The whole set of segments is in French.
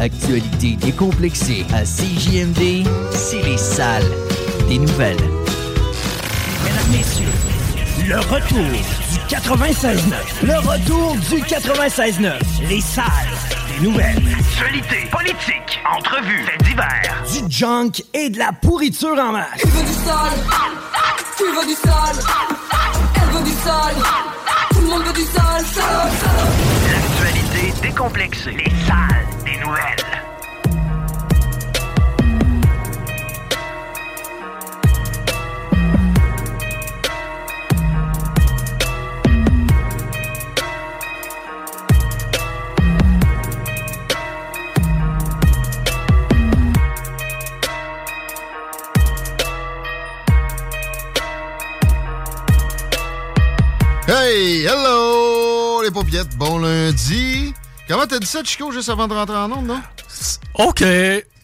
Actualité décomplexée à CJMD, c'est les salles des nouvelles. Mesdames, messieurs, le retour du 96.9. Le retour du 96.9. Les salles des nouvelles. Actualité, politique, entrevues, faits divers. Du junk et de la pourriture en masse. Tu veux du sale Tu veux du sale Décomplexée. Les salles des nouvelles. Hey, hello, les paupiètes. Bon lundi. Comment t'as dit ça, Chico, juste avant de rentrer en onde, non? OK.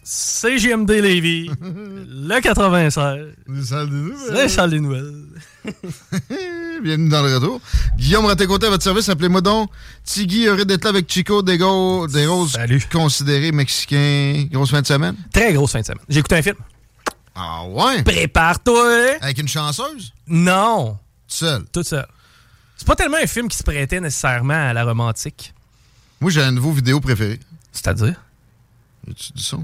CGMD Lévis. le 96. Les salles des nouvelles. Les salles des nouvelles. Bienvenue dans le retour. Guillaume Raté-Côté à votre service. Appelez-moi donc Tigui, heureux d'être là avec Chico, des, go- des roses considérés mexicains. Grosse fin de semaine? Très grosse fin de semaine. J'ai écouté un film. Ah ouais? Prépare-toi. Avec une chanceuse? Non. Seul. Tout seul. C'est pas tellement un film qui se prêtait nécessairement à la romantique. Moi, j'ai un nouveau vidéo préféré. C'est-à-dire? Tu dis ça?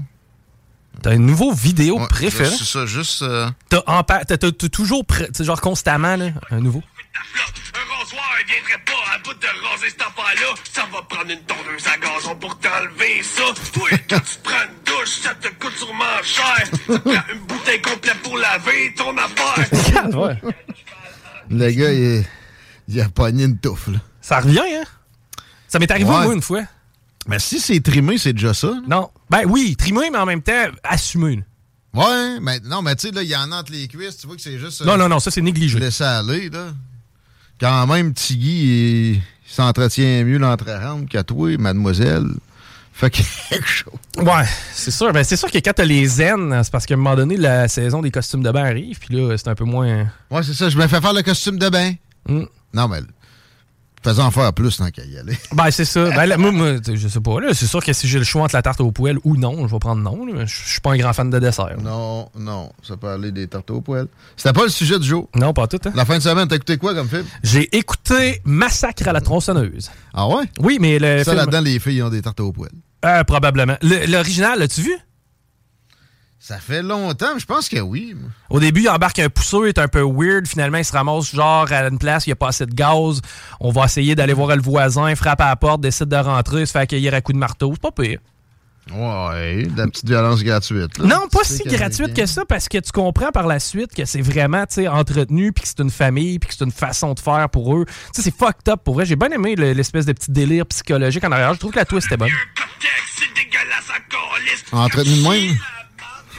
T'as un nouveau vidéo Ouais, préféré? C'est ça, juste... euh, T'as toujours, genre constamment, là, un nouveau? Un rasoir, il viendrait pas à bout de raser cette affaire-là. Ça va prendre une tondeuse à gazon pour t'enlever ça. Toi, quand tu te prends une douche, ça te coûte sûrement cher. Ça prend une bouteille complète pour laver ton affaire. ouais. Le gars, il, il a pogné une touffe, là. Ça revient, hein? Ça m'est arrivé, Ouais. moi, une fois. Mais si c'est trimé, c'est déjà ça. là. Non. Ben oui, trimé, mais en même temps, assumé. Ouais, mais non, mais tu sais, là, il y en a entre les cuisses, tu vois que c'est juste. euh, Non, non, non, ça, c'est négligé. Laisser aller, là. Quand même, Tiggy, il, il s'entretient mieux l'entre-rampe qu'à toi, mademoiselle. Fait quelque chose. Ouais, c'est sûr. Ben, c'est sûr que quand t'as les zen, c'est parce qu'à un moment donné, la saison des costumes de bain arrive, puis là, c'est un peu moins. Ouais, c'est ça, je me fais faire le costume de bain. Mm. Non, mais faisons en faire plus tant qu'à y aller. Ben, c'est ça. Ben, là, moi, je sais pas. Là, c'est sûr que si j'ai le choix entre la tarte aux poêles ou non, je vais prendre non. là. Je suis pas un grand fan de dessert. Non, non, ça peut aller des tartes au poêle. C'était pas le sujet du jour. Non, pas tout. Hein? La fin de semaine, t'as écouté quoi comme film? J'ai écouté Massacre à la tronçonneuse. Ah ouais? Oui, mais le ça, film- là-dedans, les filles ont des tartes au poêle. Euh, probablement. Le- L'original, l'as-tu vu? Ça fait longtemps, mais je pense que oui. Au début, il embarque un pousseux, il est un peu weird. Finalement, il se ramasse genre à une place, il n'y a pas assez de gaz. On va essayer d'aller voir le voisin, il frappe à la porte, décide de rentrer, se fait accueillir à coups de marteau. C'est pas pire. Ouais, de la petite violence gratuite. là. Non, pas Tu sais si gratuite que ça, parce que tu comprends par la suite que c'est vraiment tu sais, entretenu, puis que c'est une famille, puis que c'est une façon de faire pour eux. Tu sais, c'est fucked up pour eux. J'ai bien aimé le- l'espèce de petit délire psychologique en arrière. Je trouve que la twist était bonne. Entretenu de même?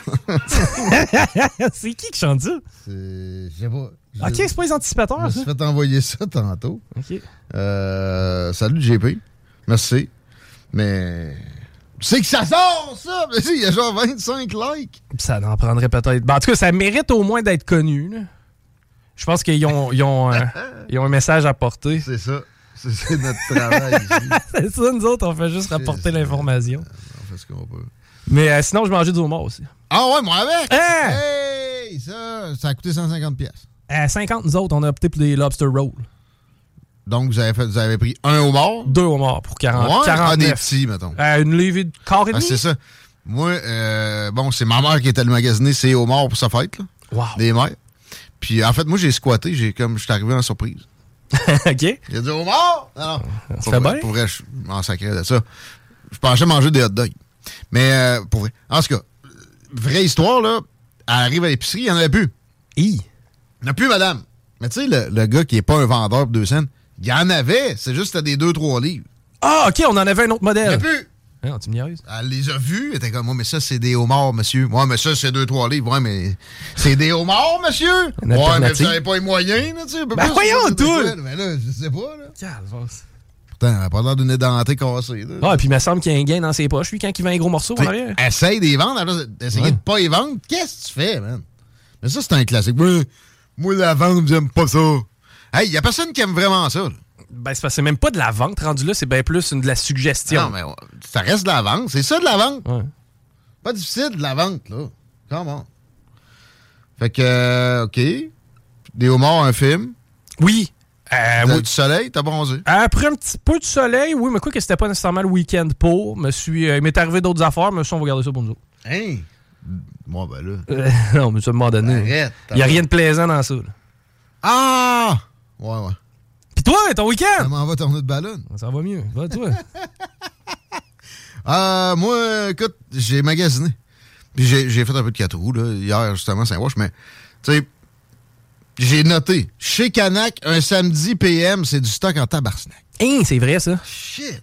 c'est qui qui chante ça? C'est. Je sais pas. Ok, c'est pas les Je anticipateurs, me ça? suis fait envoyer ça tantôt. Ok. Euh, salut JP. Merci. Mais. Tu sais que ça sort, ça! Mais si, il y a genre 25 likes. Ça en prendrait peut-être. Ben, en tout cas, ça mérite au moins d'être connu. là. Je pense qu'ils ont, ils ont, euh, ils ont un message à porter. C'est ça. C'est c'est notre travail ici. c'est ça, nous autres, on fait juste rapporter l'information. On fait ce qu'on peut. Mais euh, sinon, je mangeais du homard aussi. Ah ouais, moi avec! Hein? Hey! Ça, ça a coûté 150 pièces. À 50, nous autres, on a opté pour des lobster rolls. Donc, vous avez, fait, vous avez pris un homard? Deux homards pour 40, Ouais, ah, 49. des petits, mettons. Euh, une levée de quart et Ah, demi? c'est ça. Moi, euh, bon, c'est ma mère qui était le magasiner ses homards pour sa fête, là. Wow. Des mères. Puis, en fait, moi, j'ai squatté. J'ai comme, je suis arrivé en surprise. OK. Il a dit homard! Non, non. Ça Pour fait vrai- bien. Pour vrai, je m'en sacrais de ça. Je pensais manger des hot dogs. Mais, euh, pour vrai. En tout cas, vraie histoire, là. Elle arrive à l'épicerie, il n'y en avait plus. Hi. Il n'y en a plus, madame. Mais tu sais, le, le gars qui n'est pas un vendeur pour deux cents, il y en avait. C'est juste des 2-3 livres. Ah, OK, on en avait un autre Il n'y en a modèle. plus. Ah, Non, tu me niaises. Elle les a vus. Elle était comme, moi, mais ça, c'est des homards, monsieur. Ouais, mais ça, c'est 2-3 livres. Ouais, mais c'est des homards, monsieur. Ouais, mais vous n'avez pas les moyens, là, tu sais. Ben voyons, quoi, Mais là, je sais pas, là. Calvasse. Pourtant, elle n'a pas l'air d'une édentée cassée, là. Ah, puis il me semble qu'il y a un gain dans ses poches, lui, quand il vend un gros morceau en arrière. Essaye de les vendre, d'essayer Ouais. de pas les vendre. Qu'est-ce que tu fais, man? Mais ça, c'est un classique. Moi, moi, la vente, j'aime pas ça. Hey, y a personne qui aime vraiment ça. là. Ben, c'est parce que c'est même pas de la vente rendu là, c'est bien plus une, de la suggestion. Non, mais ça reste de la vente. C'est ça de la vente. Ouais. Pas difficile de la vente, là. Comment? Fait que, euh, OK. Des homards, un film. Oui. Euh, oui. Du soleil, t'as bronzé? Après un petit peu de soleil, oui, mais quoi que c'était pas nécessairement le week-end pour. Me suis, euh, il m'est arrivé d'autres affaires, mais ça, on va garder ça pour nous autres. Hein? Moi, ben là. Euh, non, mais ça, à un moment donné. Arrête. Il n'y a rien de plaisant dans ça. là. Ah! Ouais, ouais. Puis toi, ton week-end? Ça m'en va tourner de ballon. Ça va mieux. Va, toi. Euh, moi, écoute, j'ai magasiné. Puis j'ai, fait un peu de quatre roues, là, hier, justement, Saint-Wash, mais, tu sais, j'ai noté. Chez Canac, un samedi PM, c'est du stock en tabarnak. Hein, c'est vrai, ça. Shit!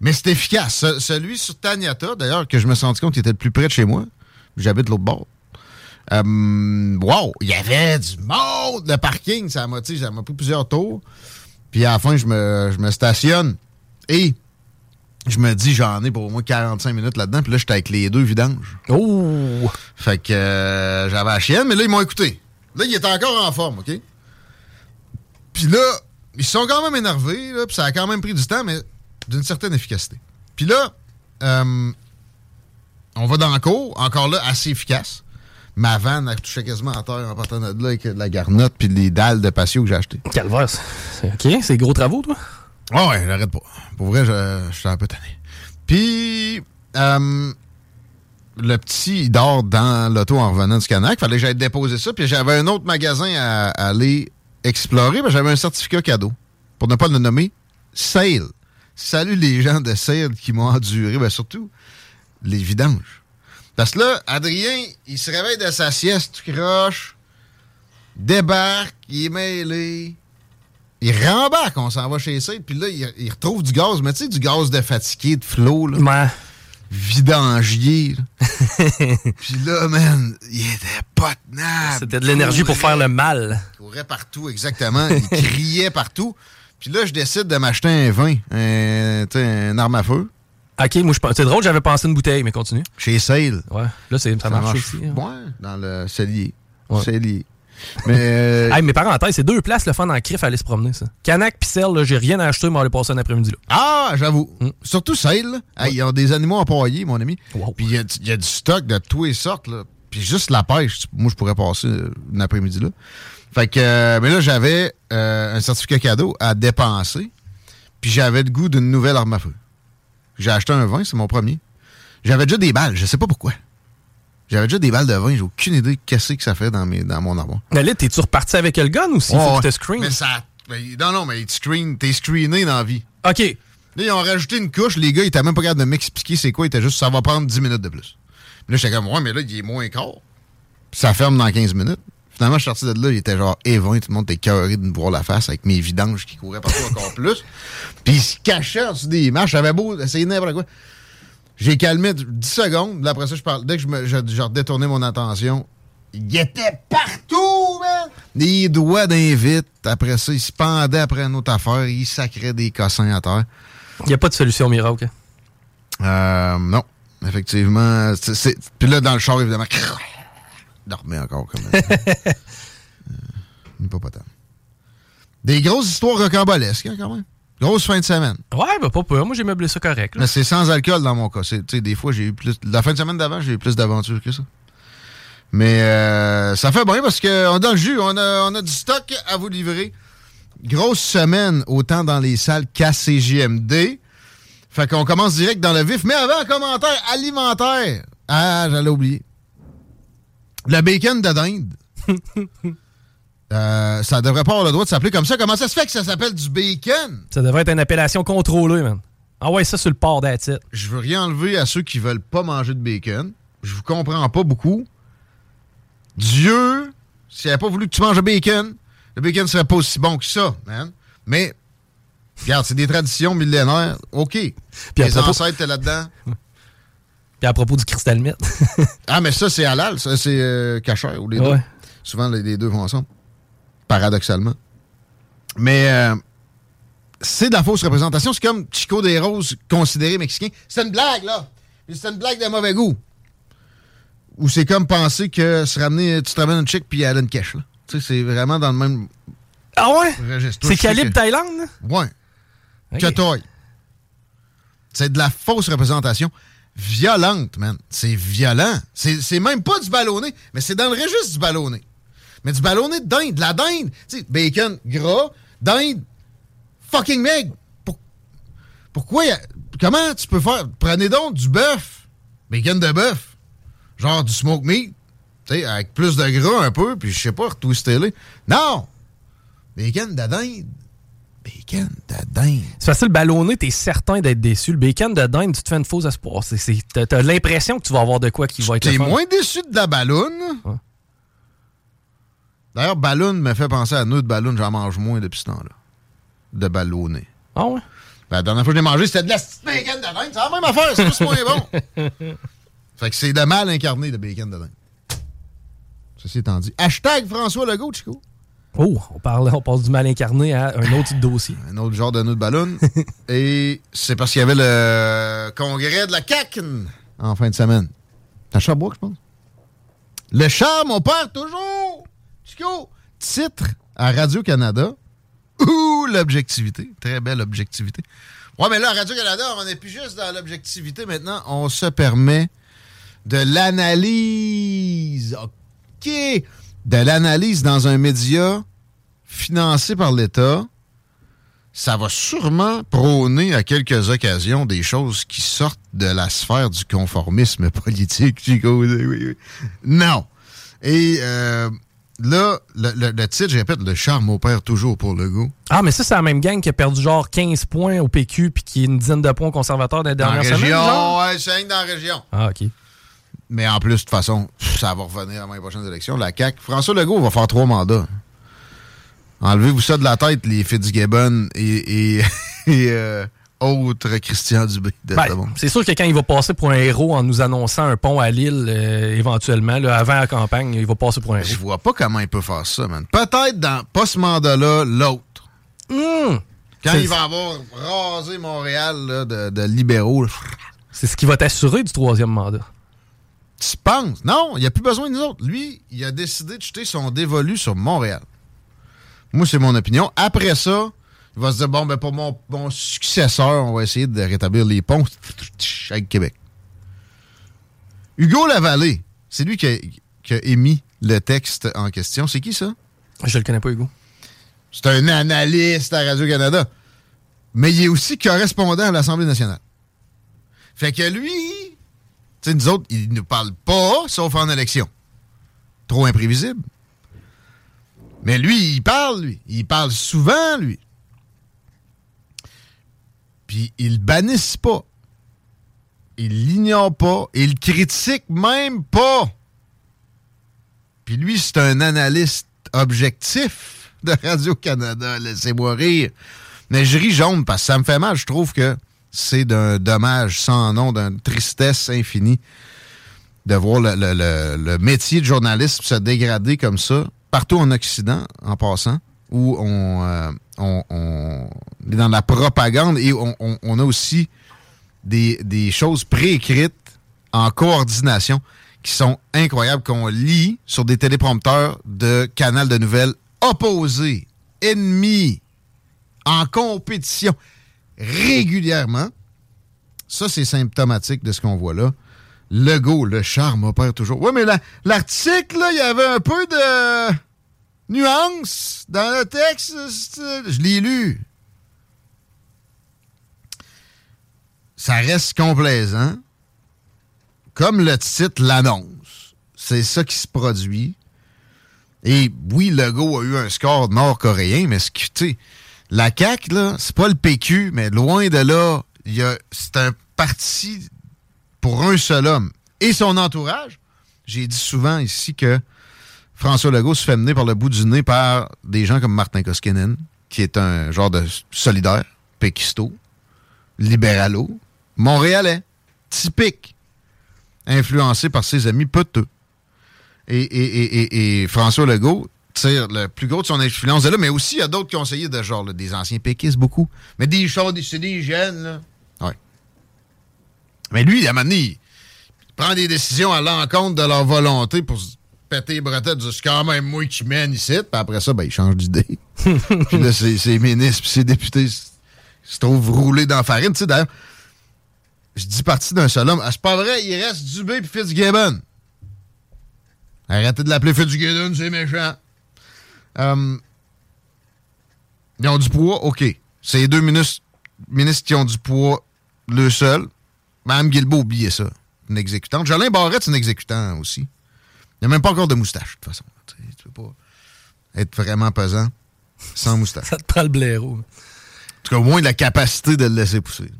Mais c'est efficace. Ce- celui sur Taniata, d'ailleurs, que je me suis rendu compte qu'il était le plus près de chez moi. J'habite l'autre bord. Euh, wow! Il y avait du monde! Le parking, ça m'a, ça m'a pris plusieurs tours. Puis à la fin, je me, je me stationne. Et je me dis, j'en ai pour au moins 45 minutes là-dedans. Puis là, j'étais avec les deux vidanges. Oh! Fait que euh, j'avais la chienne, mais là, ils m'ont écouté. Là, il est encore en forme, OK? Puis là, ils sont quand même énervés, là, puis ça a quand même pris du temps, mais d'une certaine efficacité. Puis là, euh, on va dans le cours, encore là, assez efficace. Ma vanne, elle touchait quasiment à terre en partant de là avec de la garnotte puis les dalles de patio que j'ai achetées. Calvaire. c'est- OK, c'est gros travaux, toi? Ah ouais, j'arrête pas. Pour vrai, je, je suis un peu tanné. Puis, euh, le petit, il dort dans l'auto en revenant du Canac. Fallait que j'aille déposer ça. Puis j'avais un autre magasin à, aller explorer. Ben, j'avais un certificat cadeau. Pour ne pas le nommer, Sale. Salut les gens de Sale qui m'ont enduré. Ben, surtout, les vidanges. Parce que là, Adrien, il se réveille de sa sieste, tout croche, débarque, il est mêlé. Il rembarque, on s'en va chez Sale, puis là, il, retrouve du gaz, mais tu sais, du gaz de fatigué, de flot. Vidangier. puis là, man, il était pas tenable. C'était de l'énergie pour faire le mal. Il courait partout, exactement. Il criait partout. Puis là, je décide de m'acheter un vin, un, un arme à feu, OK, moi, je c'est drôle, j'avais pensé une bouteille, mais continue. chez Sale. Ouais. Là, c'est- ça, marche, aussi. hein. Ouais, dans le cellier. Ouais. Cellier. Mais euh, Hey, mes parenthèses, c'est deux places le fun en crif à aller se promener, ça. Canac pis Celle, là, j'ai rien à acheter, mais on aller passer un après-midi là. Ah, j'avoue. Mm. Surtout Sale, là. Hey, ils ont des animaux empaillés, mon ami. Wow. Puis il y, a du- il y a du stock de tous les sortes, là. Puis juste la pêche, moi, je pourrais passer euh, un après-midi là. Fait que, euh, mais là, j'avais euh, un certificat cadeau à dépenser. Puis j'avais le goût d'une nouvelle arme à feu. J'ai acheté un vin, c'est mon premier. J'avais déjà des balles, je sais pas pourquoi. J'avais déjà des balles de vin, j'ai aucune idée de qu'est-ce que ça fait dans, mes, dans mon armoire. Mais là, t'es-tu reparti avec le gun ou s'il faut que screen? Mais ça. mais non, non, mais screen, t'es screené dans la vie. OK. Là, ils ont rajouté une couche. Les gars, ils étaient même pas capables de m'expliquer c'est quoi. Ils étaient juste, ça va prendre 10 minutes de plus. Puis là, j'étais comme, ouais, mais là, il est moins quart. Puis ça ferme dans 15 minutes. Finalement, je suis sorti de là, il était genre évin. Tout le monde était cœuré de me voir la face avec mes vidanges qui couraient partout encore plus. Puis il se cachait en dessous des marches. J'avais beau essayer n'importe quoi. J'ai calmé 10 secondes. Après ça, je parle. Dès que je, me, je, je redétournais mon attention, il était partout, man! Les doigts d'un vite. Après ça, il se pendait après une autre affaire. Il sacrait des cossins à terre. Il n'y a pas de solution miracle. Euh, non. Effectivement. c'est- Puis là, dans le char, évidemment, dormait encore comme un euh, hippopotame. Des grosses histoires rocambolesques, hein, quand même. Grosse fin de semaine. Ouais, bah pas peur. Moi, j'ai meublé ça correct. là. Mais c'est sans alcool dans mon cas. C'est- tu sais, Des fois, j'ai eu plus. La fin de semaine d'avant, j'ai eu plus d'aventures que ça. Mais euh, ça fait bien parce qu'on a le jus. On a, on a du stock à vous livrer. grosse semaine autant dans les salles qu'à CJMD. Fait qu'on commence direct dans le vif. Mais avant, un commentaire alimentaire. Ah, j'allais oublier. Le bacon de dinde. Euh, ça devrait pas avoir le droit de s'appeler comme ça. Comment ça se fait que ça s'appelle du bacon? Ça devrait être une appellation contrôlée, man. Ah ouais, ça sur le port d'attitude. Je veux rien enlever à ceux qui veulent pas manger de bacon. Je vous comprends pas beaucoup. Dieu, s'il n'avait pas voulu que tu manges de bacon, le bacon serait pas aussi bon que ça, man. Mais, regarde, c'est des traditions millénaires. OK. Puis Les propos- ancêtres étaient là-dedans. Puis à propos du cristal mythe. Ah, mais ça, c'est halal. Ça, c'est euh, cachère ou les deux. Ouais. Souvent, les, les deux vont ensemble. Paradoxalement. Mais euh, c'est de la fausse représentation. C'est comme Chico des Roses considéré mexicain. C'est une blague, là. C'est une blague de mauvais goût. Ou c'est comme penser que se ramener, tu te ramènes une chick puis elle a une cache, là. Tu sais, c'est vraiment dans le même Ah ouais? C'est calibre que- Thaïlande? là? Ouais. Ok. Que toi. C'est de la fausse représentation violente, man. C'est violent. C'est c'est même pas du ballonné, mais c'est dans le registre du ballonné. Mais du ballonné de dinde, de la dinde. Tu sais, bacon gras, dinde fucking meg. Pour- pourquoi? y a- comment tu peux faire? Prenez donc du bœuf. Bacon de bœuf. Genre du smoke meat. Tu sais, avec plus de gras un peu, puis je sais pas, retwistez-les. Non! Bacon de dinde. Bacon de dinde. C'est facile, ballonné, t'es certain d'être déçu. Le bacon de dinde, tu te fais une fausse espoir. T'as l'impression que tu vas avoir de quoi qui va être T'es moins déçu de la balloune. Ouais. D'ailleurs, balloune me fait penser à nous de balloune. J'en mange moins depuis ce temps-là. De ballonné. Ah ouais? Ben, la dernière fois que je l'ai mangé, c'était de la petite bacon de dinde. C'est la même affaire, c'est juste moins bon. fait que c'est de mal incarné, le bacon de dinde. Ceci étant dit. Hashtag François Legault, Chico. Oh, on, parle, on passe du mal incarné à un autre dossier. Un autre genre de nœud de ballon. Et c'est parce qu'il y avait le congrès de la CAQ en fin de semaine. À Sherbrooke, je pense. Le charme, on perd toujours. Chico, titre à Radio-Canada. Ouh, l'objectivité. Très belle objectivité. Ouais, mais là, Radio-Canada, on n'est plus juste dans l'objectivité maintenant. On se permet de l'analyse. OK. De l'analyse dans un média financé par l'État. Ça va sûrement prôner à quelques occasions des choses qui sortent de la sphère du conformisme politique, Chico. Oui, oui. Non. Et euh, là, le, le- le titre, je répète, le charme opère toujours pour le goût. Ah, mais ça, c'est la même gang qui a perdu genre 15 points au PQ puis qui est une dizaine de points conservateurs dans les Dans la dernières semaines. région, ouais, que dans la région. Ah, OK. Mais en plus, de toute façon, ça va revenir à les prochaines élections. La CAQ. François Legault va faire trois mandats. Enlevez-vous ça de la tête, les Fitzgibbon et, et, et, euh, autres Christian Dubé. de Ben, c'est sûr que quand il va passer pour un héros en nous annonçant un pont à Lille, euh, éventuellement, là, avant la campagne, il va passer pour un Je héros. vois pas comment il peut faire ça, man. Peut-être dans pas ce mandat-là, l'autre. Hum! Quand il va avoir rasé Montréal là, de, de libéraux, C'est ce qui va t'assurer du troisième mandat. tu penses? Non, il n'y a plus besoin de nous autres. Lui, il a décidé de jeter son dévolu sur Montréal. Moi, c'est mon opinion. Après ça, il va se dire, bon, ben pour mon, mon successeur, on va essayer de rétablir les ponts avec Québec. Hugo Lavallée, c'est lui qui a, qui a émis le texte en question. C'est qui ça? Je le connais pas, Hugo. C'est un analyste à Radio-Canada. Mais il est aussi correspondant à l'Assemblée nationale. Fait que lui, tu sais, nous autres, il ne parle pas, sauf en élection. Trop imprévisible. Mais lui, il parle, lui. Il parle souvent, lui. Puis il bannisse pas. Il l'ignore pas. Il critique même pas. Puis lui, c'est un analyste objectif de Radio-Canada. Laissez-moi rire. Mais je ris jaune parce que ça me fait mal. Je trouve que c'est d'un dommage sans nom, d'une tristesse infinie de voir le, le- le- le métier de journaliste se dégrader comme ça, partout en Occident, en passant, où on, euh, on- dans la propagande et on, a aussi des, choses préécrites en coordination qui sont incroyables, qu'on lit sur des téléprompteurs de canal de nouvelles opposés, ennemis, en compétition régulièrement. Ça, c'est symptomatique de ce qu'on voit là. Le go, le charme opère toujours. Oui, mais la- l'article, là, il y avait un peu de nuance dans le texte. Je l'ai lu. Ça reste complaisant. Comme le titre l'annonce. C'est ça qui se produit. Et oui, Legault a eu un score nord-coréen, mais ce que, la CAQ, là, c'est pas le PQ, mais loin de là, c'est un parti pour un seul homme et son entourage. J'ai dit souvent ici que François Legault se fait mener par le bout du nez par des gens comme Martin Koskinen, qui est un genre de solidaire, péquisto, libéralo, montréalais, typique, influencé par ses amis peteux. Et, et- et- et- et François Legault tire le plus gros de son influence de là, mais aussi il y a d'autres conseillers de genre, là, des anciens péquistes beaucoup, mais des des- c'est des jeunes, là. Ouais. Mais lui, à un moment donné, il prend des décisions à l'encontre de leur volonté pour se péter les bretelles, dire c'est quand même moi qui mène ici, puis après ça, ben, il change d'idée. puis là, ses, ses ministres puis ses députés se, se trouvent roulés dans la farine. Tu sais, d'ailleurs, je dis parti d'un seul homme. Ah, c'est pas vrai, il reste Dubé puis Fitzgibbon. Arrêtez de l'appeler Fitzgibbon, c'est méchant. Euh, ils ont du poids, OK. C'est les deux ministres, ministres qui ont du poids, le seul. Mme Guilbeault, oubliez ça. Une exécutante. Jolin Barrette, c'est une exécutant aussi. Il n'y a même pas encore de moustache, de toute façon. Tu sais, tu peux pas être vraiment pesant sans moustache. Ça te prend le blaireau. En tout cas, au moins la capacité de le laisser pousser.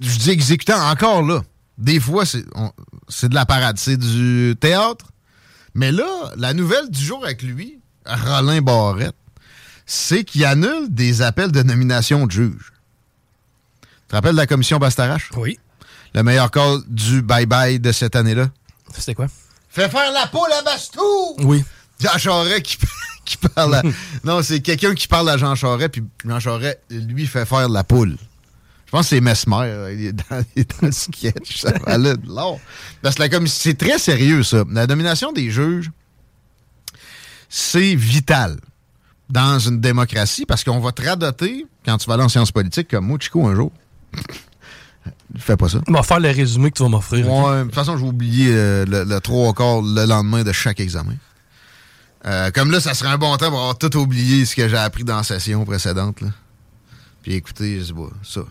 Je dis exécutant encore là. Des fois, c'est de la parade, c'est du théâtre. Mais là, la nouvelle du jour avec lui, Roland Barrette, c'est qu'il annule des appels de nomination de juges. Tu te rappelles de la commission Bastarache? Oui. Le meilleur call du bye-bye de cette année-là? C'était quoi? Fais faire la poule à Bastou! Oui. Jean Charest qui, qui parle à... Non, c'est quelqu'un qui parle à Jean Charest, puis Jean Charest, lui, fait faire la poule. Je pense que c'est Mesmer. Il est dans, il est dans le sketch. Ça va aller de l'or. Parce que la commission- c'est très sérieux, ça. La nomination des juges, c'est vital dans une démocratie parce qu'on va te radoter quand tu vas aller en sciences politiques comme moi, Chico, un jour. Fais pas ça. On va faire le résumé que tu vas m'offrir. Ouais, de toute façon, je vais oublier euh, le, le trois quarts le lendemain de chaque examen. Euh, comme là, ça serait un bon temps pour avoir tout oublié ce que j'ai appris dans la session précédente. Là. Puis écoutez, je sais pas, ça.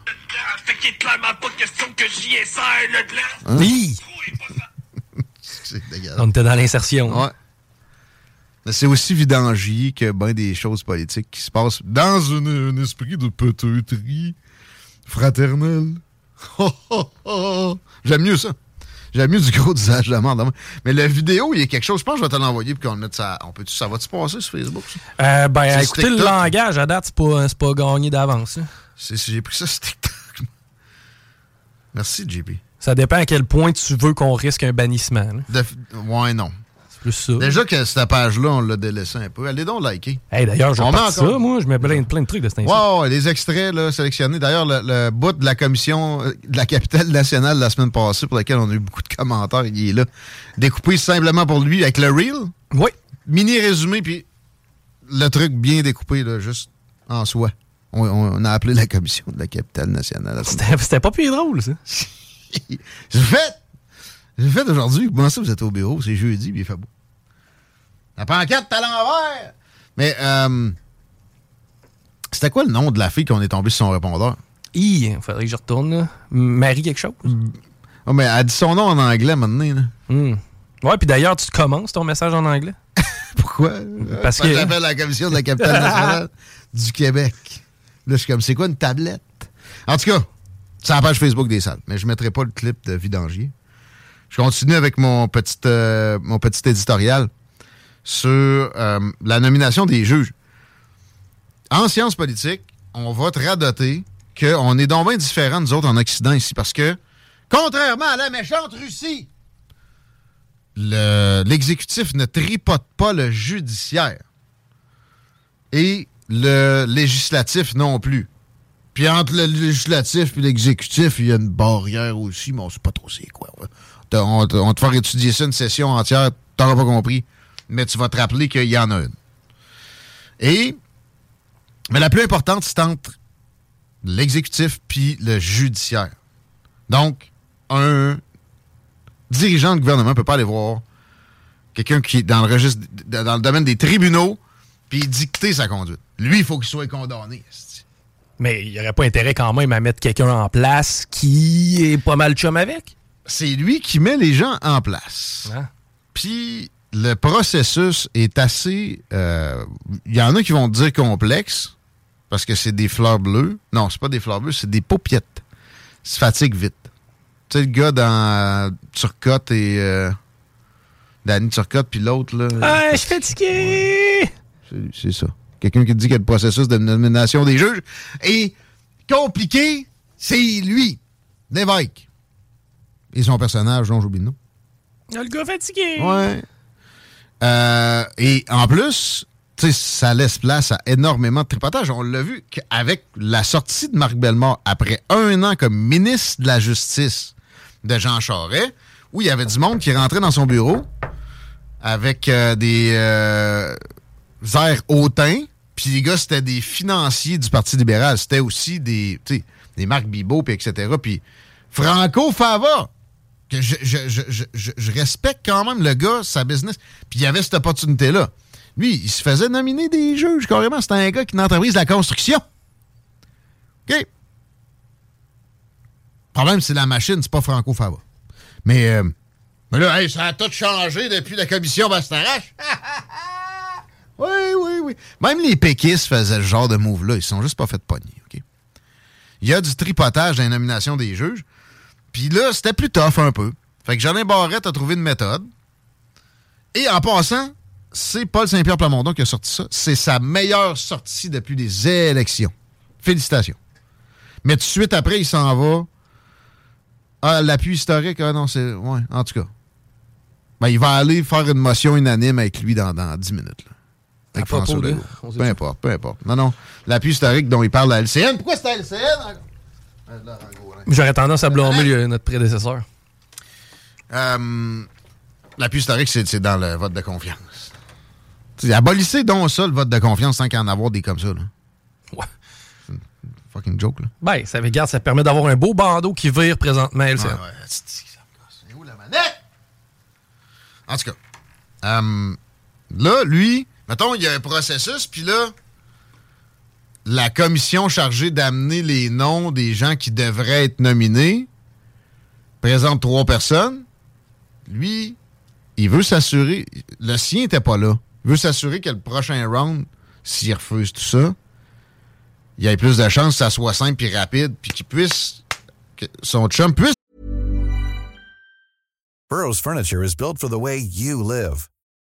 Fait qu'il est clairement pas question que j'y essaie le blanc. Hein? Oui. C'est dégueulasse. On était dans l'insertion. Ouais. Mais c'est aussi vidangier que ben des choses politiques qui se passent dans une- un esprit de peut-être fraternel. J'aime mieux ça. J'aime mieux du gros usage de merde. Mais la vidéo, il y a quelque chose. Je pense que je vais te l'envoyer puis qu'on le mette ça. On peut ça va-tu passer sur Facebook? Euh, ben, écoutez, le langage, à date, c'est pas, pas gagné d'avance. hein. C'est- J'ai pris ça sur TikTok. Merci, JP. Ça dépend à quel point tu veux qu'on risque un bannissement. là. De- ouais, non. C'est plus ça. Déjà que cette page-là, on l'a délaissé un peu. Allez donc liker. Hey, d'ailleurs, je On met reparti encore- ça, moi. Je mets plein, plein de trucs de cet instant. Wow, les extraits là, sélectionnés. D'ailleurs, le, le bout de la commission euh, de la capitale nationale la semaine passée, pour lequel on a eu beaucoup de commentaires, il est là. Découpé simplement pour lui avec le reel. Oui. Mini résumé, puis le truc bien découpé, là, juste en soi. On, on a appelé la commission de la capitale nationale. C'était pas plus drôle, ça. J'ai fait. J'ai fait aujourd'hui. Comment ça, vous êtes au bureau? C'est jeudi, puis il fait beau. La pancarte à l'envers! Mais, euh, c'était quoi le nom de la fille qu'on est tombé sur son répondeur? Il faudrait que je retourne. là. Marie quelque chose. Oh, mais elle dit son nom en anglais maintenant. Là. Hmm. Ouais, puis d'ailleurs, tu commences ton message en anglais. Pourquoi? Parce que. que- j'appelle la commission de la capitale nationale du Québec. Là, je suis comme, c'est quoi une tablette? En tout cas, c'est la page Facebook des salles. Mais je ne mettrai pas le clip de Vidangier. Je continue avec mon petit, euh, mon petit éditorial sur euh, la nomination des juges. En sciences politiques, on va te radoter qu'on est donc bien différents, nous autres, en Occident ici, parce que, contrairement à la méchante Russie, le- l'exécutif ne tripote pas le judiciaire. Et le législatif non plus. Puis entre le législatif et l'exécutif, il y a une barrière aussi, mais on sait pas trop c'est quoi. on va te faire étudier ça une session entière, t'auras pas compris, mais tu vas te rappeler qu'il y en a une. Et, mais la plus importante, c'est entre l'exécutif puis le judiciaire. Donc, un dirigeant de gouvernement ne peut pas aller voir quelqu'un qui est dans le registre, dans le domaine des tribunaux, puis dicter sa conduite. Lui, il faut qu'il soit condamné. Mais il n'y aurait pas intérêt quand même à mettre quelqu'un en place qui est pas mal chum avec? C'est lui qui met les gens en place. Ah. Puis le processus est assez. euh, Il y en a qui vont dire complexe parce que c'est des fleurs bleues. Non, c'est pas des fleurs bleues, c'est des paupiettes. Ça fatigue vite. Tu sais, le gars dans Turcotte et. Euh, Danny Turcotte, puis l'autre, là. Ah, je suis fatigué! C'est- C'est ça. Quelqu'un qui dit que le processus de nomination des juges est compliqué, c'est lui, l'évêque. Et son personnage, dont j'oublie le nom. Le gars fatigué! Ouais. Euh, et en plus, ça laisse place à énormément de tripotage. On l'a vu qu'avec la sortie de Marc Bellemare après un an comme ministre de la Justice de Jean Charest, où il y avait du monde qui rentrait dans son bureau avec euh, des euh, airs hautains, puis les gars, c'était des financiers du Parti libéral. C'était aussi des, des Marc Bibot, puis etc. Puis Franco Fava, que je, je- je- je- respecte quand même le gars, sa business. Puis il y avait cette opportunité-là. Lui, il se faisait nominer des juges, carrément. C'était un gars qui est une entreprise de la construction. OK? Le problème, c'est la machine, c'est pas Franco Fava. Mais, euh, mais là, ça a tout changé depuis la commission Bastarache. oui, oui, oui. Même les péquistes faisaient ce genre de move-là. Ils sont juste pas fait pogner, OK? Il y a du tripotage dans les nominations des juges. Puis là, c'était plus tough un peu. Fait que Jolin Barrette a trouvé une méthode. Et en passant, c'est Paul Saint-Pierre Plamondon qui a sorti ça. C'est sa meilleure sortie depuis les élections. Félicitations. Mais tout de suite après, il s'en va. Ah, l'appui historique, ah non, c'est. Ouais, en tout cas. Ben, il va aller faire une motion unanime avec lui dans, dans 10 minutes. là. Avec François Legault. Peu importe, peu importe. Non, non. L'appui historique dont il parle à LCN. Pourquoi c'est à LCN? J'aurais tendance à blâmer notre prédécesseur. Euh, L'appui historique, c'est dans le vote de confiance. T'sais, abolissez donc ça, le vote de confiance, sans qu'il en avoir des comme ça. Là. Ouais. C'est une fucking joke, là. Ben, ça, regarde, ça permet d'avoir un beau bandeau qui vire présentement. Ouais. C'est où la manette? En tout cas, euh, là, lui, mettons, il y a un processus, puis là, la commission chargée d'amener les noms des gens qui devraient être nominés présente trois personnes. Lui, il veut s'assurer. Le sien n'était pas là. Il veut s'assurer que le prochain round, s'il refuse tout ça, il y ait plus de chances que ça soit simple et rapide, puis qu'il puisse. que son chum puisse Burrow's furniture is built for the way you live.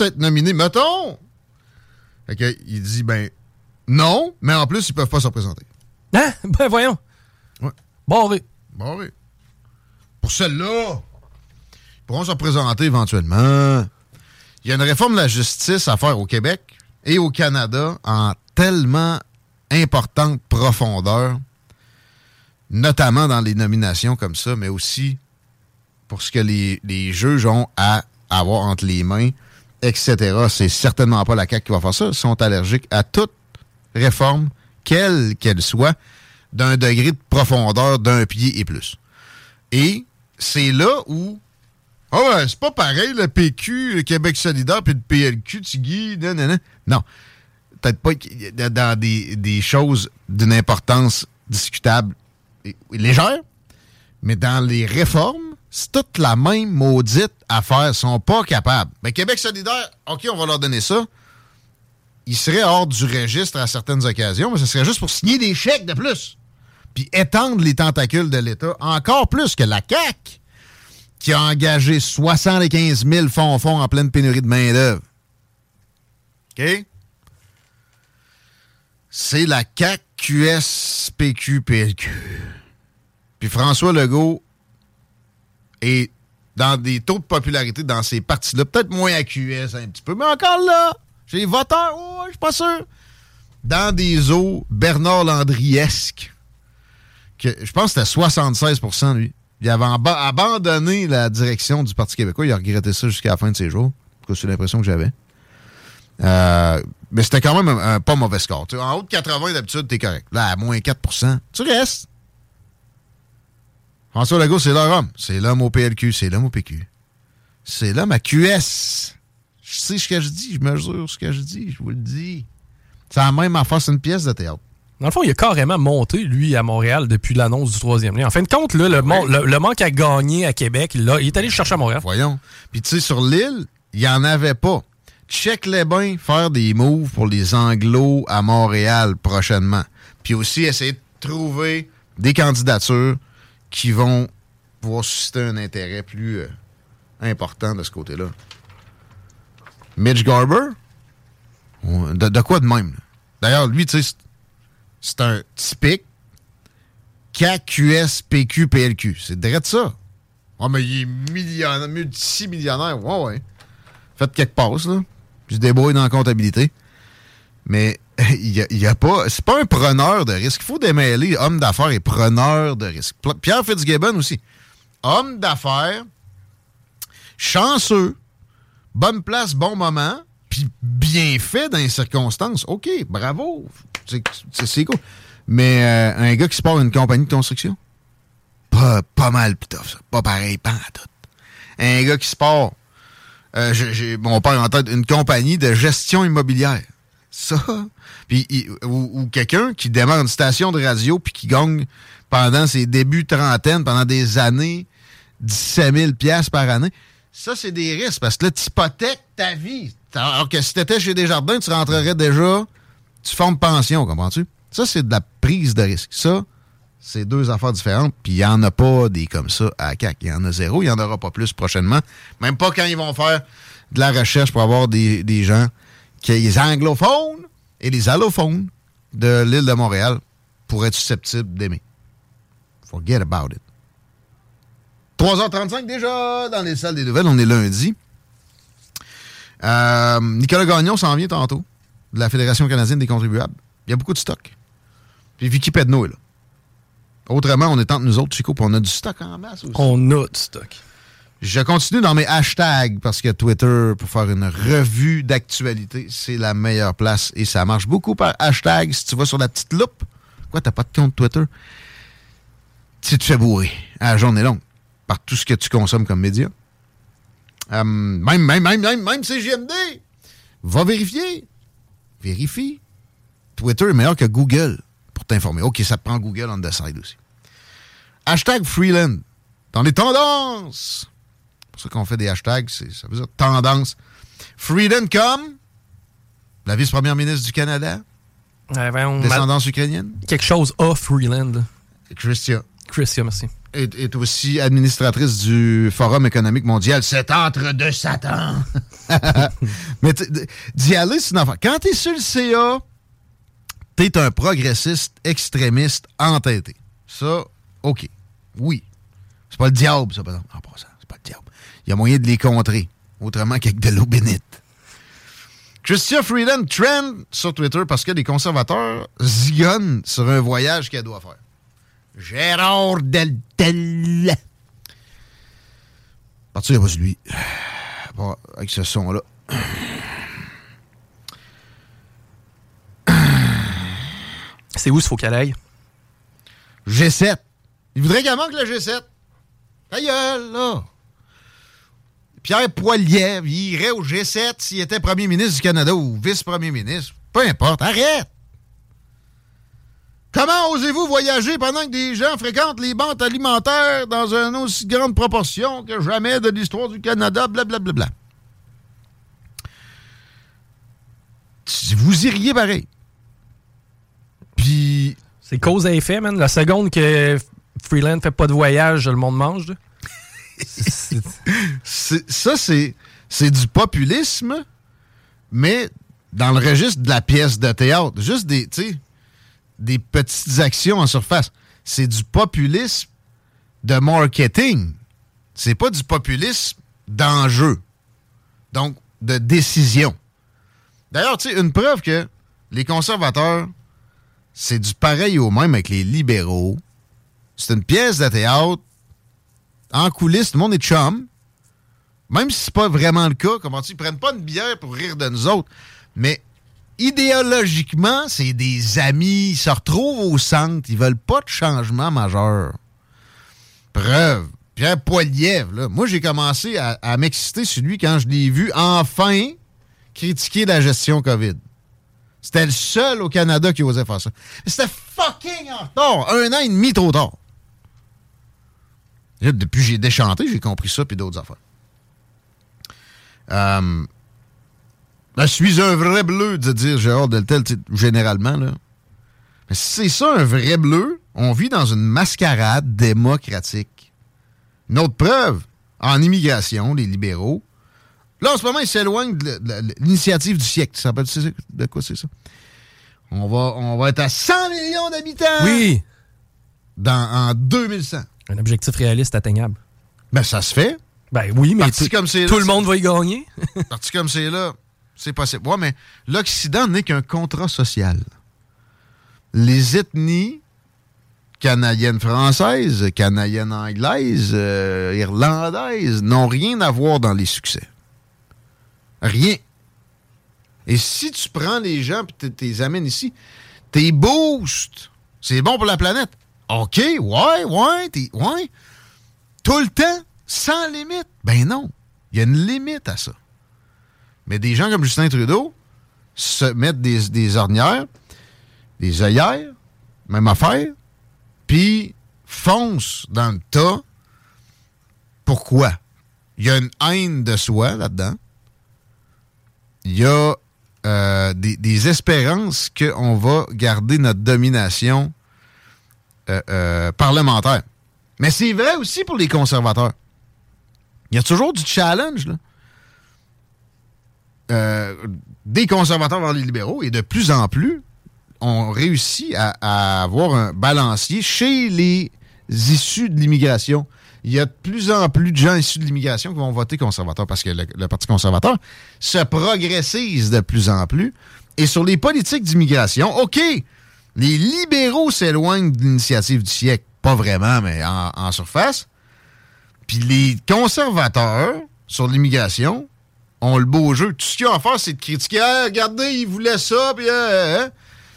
Être nominé, mettons. Fait que, il dit, ben, non, mais en plus, ils peuvent pas se représenter. Hein? Ben voyons. Ouais. Barré. Bon, oui. Pour celle-là, ils pourront se représenter éventuellement. Il y a une réforme de la justice à faire au Québec et au Canada en tellement importante profondeur, notamment dans les nominations comme ça, mais aussi pour ce que les, les juges ont à avoir entre les mains, etc. C'est certainement pas la CAQ qui va faire ça. Sont allergiques à toute réforme, quelle qu'elle soit, d'un degré de profondeur d'un pied et plus. Et c'est là où. Ouais, c'est pas pareil, le PQ, le Québec solidaire, puis le PLQ, Tigui, non, non. Peut-être pas dans des, des choses d'une importance discutable et légère, mais dans les réformes, C'est toute la même maudite affaire. Ils sont pas capables. Mais Québec solidaire, OK, on va leur donner ça. Ils seraient hors du registre à certaines occasions, mais ce serait juste pour signer des chèques de plus. Puis étendre les tentacules de l'État encore plus que la CAQ, qui a engagé 75 000 fonds fonds en pleine pénurie de main-d'œuvre. OK? C'est la CAQ, QS, PQ, PLQ. Puis François Legault est dans des taux de popularité dans ces partis-là, peut-être moins à QS un petit peu, mais encore là, chez les voteurs, oh, je suis pas sûr. Dans des eaux Bernard Landriesque, que je pense que c'était 76% lui. Il avait aba- abandonné la direction du Parti québécois. Il a regretté ça jusqu'à la fin de ses jours. C'est l'impression que j'avais. Euh, mais c'était quand même un, pas mauvais score. En haut de 80, d'habitude, t'es correct. Là, à moins 4% tu restes. François Legault, c'est leur homme. C'est l'homme au PLQ, c'est l'homme au PQ. C'est l'homme à QS. Je sais ce que je dis, je mesure ce que je dis, je vous le dis. C'est la même affaire, c'est une pièce de théâtre. Dans le fond, il a carrément monté, lui, à Montréal depuis l'annonce du troisième lien. En fin de compte, là, le, mon- le- le manque à gagner à Québec, il, l'a- il est allé le chercher à Montréal. Voyons. Puis tu sais, sur l'île, il n'y en avait pas. Check les bains, faire des moves pour les Anglos à Montréal prochainement. Puis aussi essayer de trouver des candidatures qui vont pouvoir susciter un intérêt plus euh, important de ce côté-là. Mitch Garber? De, quoi de même? D'ailleurs, lui, tu sais, c'est- un typique KQS. C'est direct ça. Ah, mais il est millionnaire, multimillionnaire. Ouais, ouais. Faites quelques passes, là. Puis se débrouille dans la comptabilité. Mais il y a, pas. C'est pas un preneur de risque. Il faut démêler homme d'affaires et preneur de risque. Pierre Fitzgibbon aussi. Homme d'affaires, chanceux, bonne place, bon moment, puis bien fait dans les circonstances. OK, bravo. C'est- cool. Mais euh, un gars qui se part une compagnie de construction, pas, pas mal plus tough, ça. Pas pareil, pas en tout. Un gars qui se part, euh, j'ai mon père en tête, une compagnie de gestion immobilière. Ça, puis ou, quelqu'un qui démarre une station de radio puis qui gagne pendant ses débuts trentaine, pendant des années, 17 000 piastres par année. Ça, c'est des risques parce que là, tu hypothèques ta vie. Alors que si tu étais chez Desjardins, tu rentrerais déjà, tu formes pension, comprends-tu? Ça, c'est de la prise de risque. Ça, c'est deux affaires différentes, puis il n'y en a pas des comme ça à CAC. Il y en a zéro, il n'y en aura pas plus prochainement. Même pas quand ils vont faire de la recherche pour avoir des, des gens qui les anglophones et les allophones de l'île de Montréal pour être susceptibles d'aimer. Forget about it. 3h35 déjà dans les salles des nouvelles. On est lundi. Euh, Nicolas Gagnon s'en vient tantôt de la Fédération canadienne des contribuables. Il y a beaucoup de stock. Puis Vicky Pedneau est là. Autrement, on est entre nous autres, Chico, puis on a du stock en masse aussi. On a du stock. Je continue dans mes hashtags parce que Twitter, pour faire une revue d'actualité, c'est la meilleure place et ça marche beaucoup par hashtag. Si tu vas sur la petite loupe, quoi, t'as pas de compte Twitter? Tu te fais bourrer à la journée longue par tout ce que tu consommes comme média. Euh, même, même, même, même, même CGMD, va vérifier. Vérifie. Twitter est meilleur que Google pour t'informer. OK, ça te prend Google on the side aussi. Hashtag Freeland. Dans les tendances. Pour ça qu'on fait des hashtags, c'est- ça veut dire tendance. Freeland comme la vice-première ministre du Canada, Ouais, descendance ukrainienne. Quelque chose off Freeland. Christian Christian, merci. est, est aussi administratrice du Forum économique mondial. Cet entre de Satan. Mais d'y aller, c'est une affaire. Quand t'es sur le CA, t'es un progressiste extrémiste entêté. Ça, OK. Oui. C'est pas le diable, ça, par exemple. En passant, c'est pas le diable. Il y a moyen de les contrer. Autrement qu'avec de l'eau bénite. Christian Freeland trend sur Twitter parce que les conservateurs zigonnent sur un voyage qu'elle doit faire. Gérard Deltel. Partir, pas lui. Bon, avec ce son-là. C'est où il faut qu'elle aille? G7. Il voudrait également que le G7. Ta gueule, là. Pierre Poilievre, il irait au G7 s'il était premier ministre du Canada ou vice-premier ministre. Peu importe, arrête. Comment osez-vous voyager pendant que des gens fréquentent les banques alimentaires dans une aussi grande proportion que jamais de l'histoire du Canada, blablabla. Bla, bla, bla? Vous iriez pareil. Puis. C'est cause à effet, man. La seconde que Freeland fait pas de voyage, le monde mange. Ça, c'est, c'est du populisme, mais dans le registre de la pièce de théâtre. Juste des, des petites actions en surface. C'est du populisme de marketing. C'est pas du populisme d'enjeu. Donc, de décision. D'ailleurs, tu une preuve que les conservateurs, c'est du pareil au même avec les libéraux. C'est une pièce de théâtre en coulisses, tout le monde est chum. Même si c'est pas vraiment le cas, comment ils prennent pas une bière pour rire de nous autres. Mais idéologiquement, c'est des amis, ils se retrouvent au centre, ils veulent pas de changement majeur. Preuve. Pierre Poilievre, là. Moi, j'ai commencé à, à m'exciter sur lui quand je l'ai vu enfin critiquer la gestion COVID. C'était le seul au Canada qui osait faire ça. C'était fucking en retard. Un an et demi trop tard. Là, depuis que j'ai déchanté, j'ai compris ça puis d'autres affaires. Euh, je suis un vrai bleu de dire Gérard Deltel, généralement. Là. Mais si c'est ça, un vrai bleu, on vit dans une mascarade démocratique. Une autre preuve, en immigration, les libéraux, là, en ce moment, ils s'éloignent de, l'initiative du siècle. Ça s'appelle- tu sais de quoi c'est ça? On va, on va être à 100 millions d'habitants Oui. dans, en 2100. Un objectif réaliste atteignable. Ben, ça se fait. Ben oui, mais tout, comme le monde va y gagner. Parti comme c'est là, c'est possible. Ouais, mais l'Occident n'est qu'un contrat social. Les ethnies canadiennes françaises, canadiennes anglaises, euh, irlandaises n'ont rien à voir dans les succès. Rien. Et si tu prends les gens et tu les amènes ici, t'es boost. C'est bon pour la planète. OK, ouais, ouais, t'es- ouais. Tout le temps, sans limite. Ben non. Il y a une limite à ça. Mais des gens comme Justin Trudeau se mettent des, ornières, des œillères, même affaire, puis foncent dans le tas. Pourquoi? Il y a une haine de soi là-dedans. Il y a euh, des, des espérances qu'on va garder notre domination euh, euh, parlementaire. Mais c'est vrai aussi pour les conservateurs. Il y a toujours du challenge. Euh, des conservateurs vers les libéraux, et de plus en plus, on réussit à, avoir un balancier chez les issus de l'immigration. Il y a de plus en plus de gens issus de l'immigration qui vont voter conservateur parce que le Parti conservateur se progressise de plus en plus. Et sur les politiques d'immigration, OK, les libéraux s'éloignent de l'initiative du siècle. Pas vraiment, mais en, surface. Puis les conservateurs sur l'immigration ont le beau jeu. Tout ce qu'ils ont à faire, c'est de critiquer. Ah, regardez, ils voulaient ça, puis... euh, hein.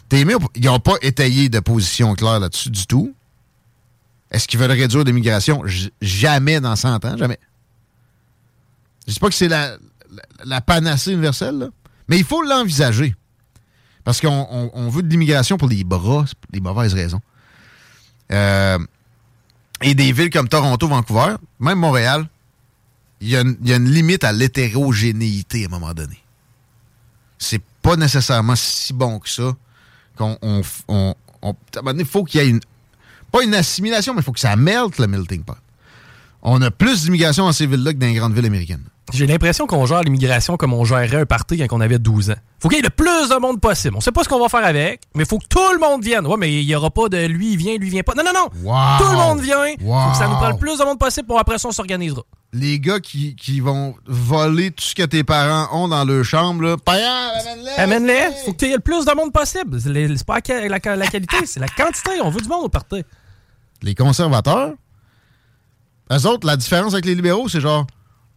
Pas? Ils n'ont pas étayé de position claire là-dessus du tout. Est-ce qu'ils veulent réduire l'immigration? Jamais dans 100 ans, jamais. Je dis pas que c'est la, panacée universelle, mais il faut l'envisager. Parce qu'on on- on veut de l'immigration pour les bras, les mauvaises raisons. Euh, et des villes comme Toronto, Vancouver, même Montréal, il y, a une- limite à l'hétérogénéité à un moment donné. C'est pas nécessairement si bon que ça qu'on on, à un moment donné, il faut qu'il y ait une pas une assimilation, mais il faut que ça melde le melting pot. On a plus d'immigration dans ces villes-là que dans les grandes villes américaines. J'ai l'impression qu'on gère l'immigration comme on gérerait un party quand on avait 12 ans. Faut qu'il y ait le plus de monde possible. On sait pas ce qu'on va faire avec, mais il faut que tout le monde vienne. Ouais, mais il y aura pas de lui il vient, lui il vient pas. Non, non, non. Wow! Tout le monde vient. Faut que ça nous prend le plus de monde possible pour après ça on s'organisera. Les gars qui, qui vont voler tout ce que tes parents ont dans leur chambre, là, amène-les! Amène-les. Faut que tu aies le plus de monde possible. C'est pas la, la- la qualité, c'est la quantité. On veut du monde au party. Les conservateurs, eux autres, la différence avec les libéraux, c'est genre,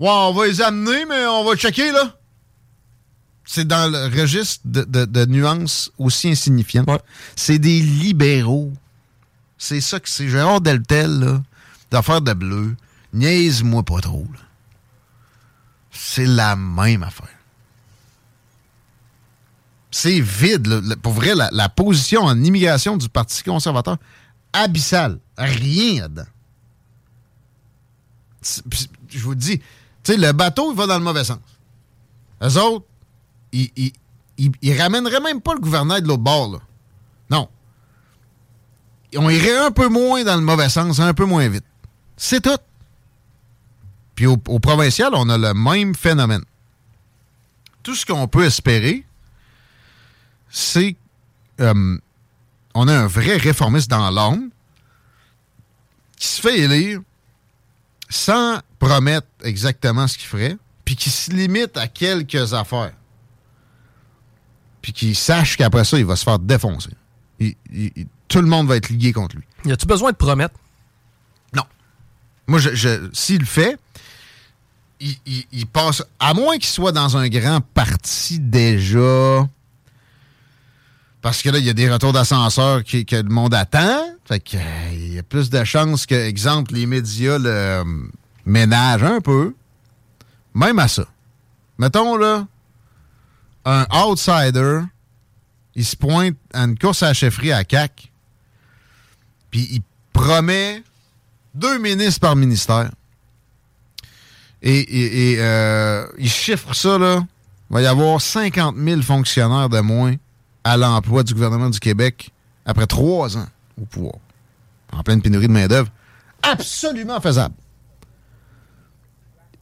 ouais, on va les amener, mais on va checker, là. C'est dans le registre de, de- de nuances aussi insignifiantes. C'est des libéraux. C'est ça que c'est. Gérard Deltel, là, d'affaires de bleu. Niaise-moi pas trop, là. C'est la même affaire. C'est vide. là. Pour vrai, la, la position en immigration du Parti conservateur, abyssale. Rien là-dedans. Puis, Je vous dis, tu le bateau, il va dans le mauvais sens. Eux autres, ils, ramèneraient même pas le gouverneur de l'autre bord. Non. On irait un peu moins dans le mauvais sens, un peu moins vite. C'est tout. Puis au, au provincial, on a le même phénomène. Tout ce qu'on peut espérer, c'est euh, on a un vrai réformiste dans l'âme qui se fait élire sans promettre exactement ce qu'il ferait, puis qui se limite à quelques affaires. Puis qui sache qu'après ça, il va se faire défoncer. Il- il- il- tout le monde va être ligué contre lui. Y a-tu besoin de promettre? Moi, je, je- s'il le fait, il, passe. À moins qu'il soit dans un grand parti déjà. Parce que là, il y a des retours d'ascenseur qui- que le monde attend. Fait que, euh, il y a plus de chances que, exemple, les médias le ménagent un peu. Même à ça. Mettons, là, un outsider, il se pointe à une course à la chefferie à CAC, puis il promet deux ministres par ministère. Et, et- et, euh, il chiffre ça, là. Il va y avoir 50 000 fonctionnaires de moins à l'emploi du gouvernement du Québec après trois ans au pouvoir. En pleine pénurie de main-d'œuvre. Absolument faisable.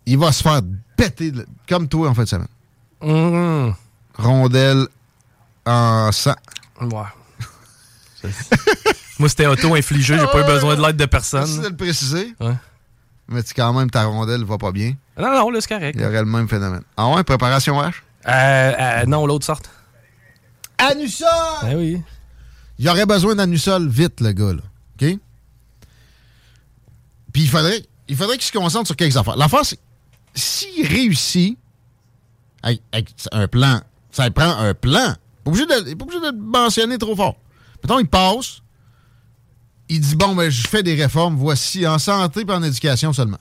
Il va se faire péter comme toi en fin de semaine. Mmh. Rondelle en sang. Ouais. Moi, c'était auto-infligé, j'ai pas eu besoin de l'aide de personne. Merci de le préciser. Ouais. Mais tu quand même, ta rondelle va pas bien. Non, non, là, c'est correct. Il y aurait le même phénomène. Ah ouais, préparation H? Euh, euh, non, l'autre sorte. Anusol! Ah oui. Il aurait besoin d'Anusol vite, le gars, là. OK? Puis il faudrait, il faudrait qu'il se concentre sur quelques affaires. L'affaire, c'est s'il réussit avec, un plan, ça prend un plan. Pas Il n'est pas obligé de le mentionner trop fort. Mettons, il passe, il dit bon, ben, je fais des réformes, voici, en santé et en éducation seulement.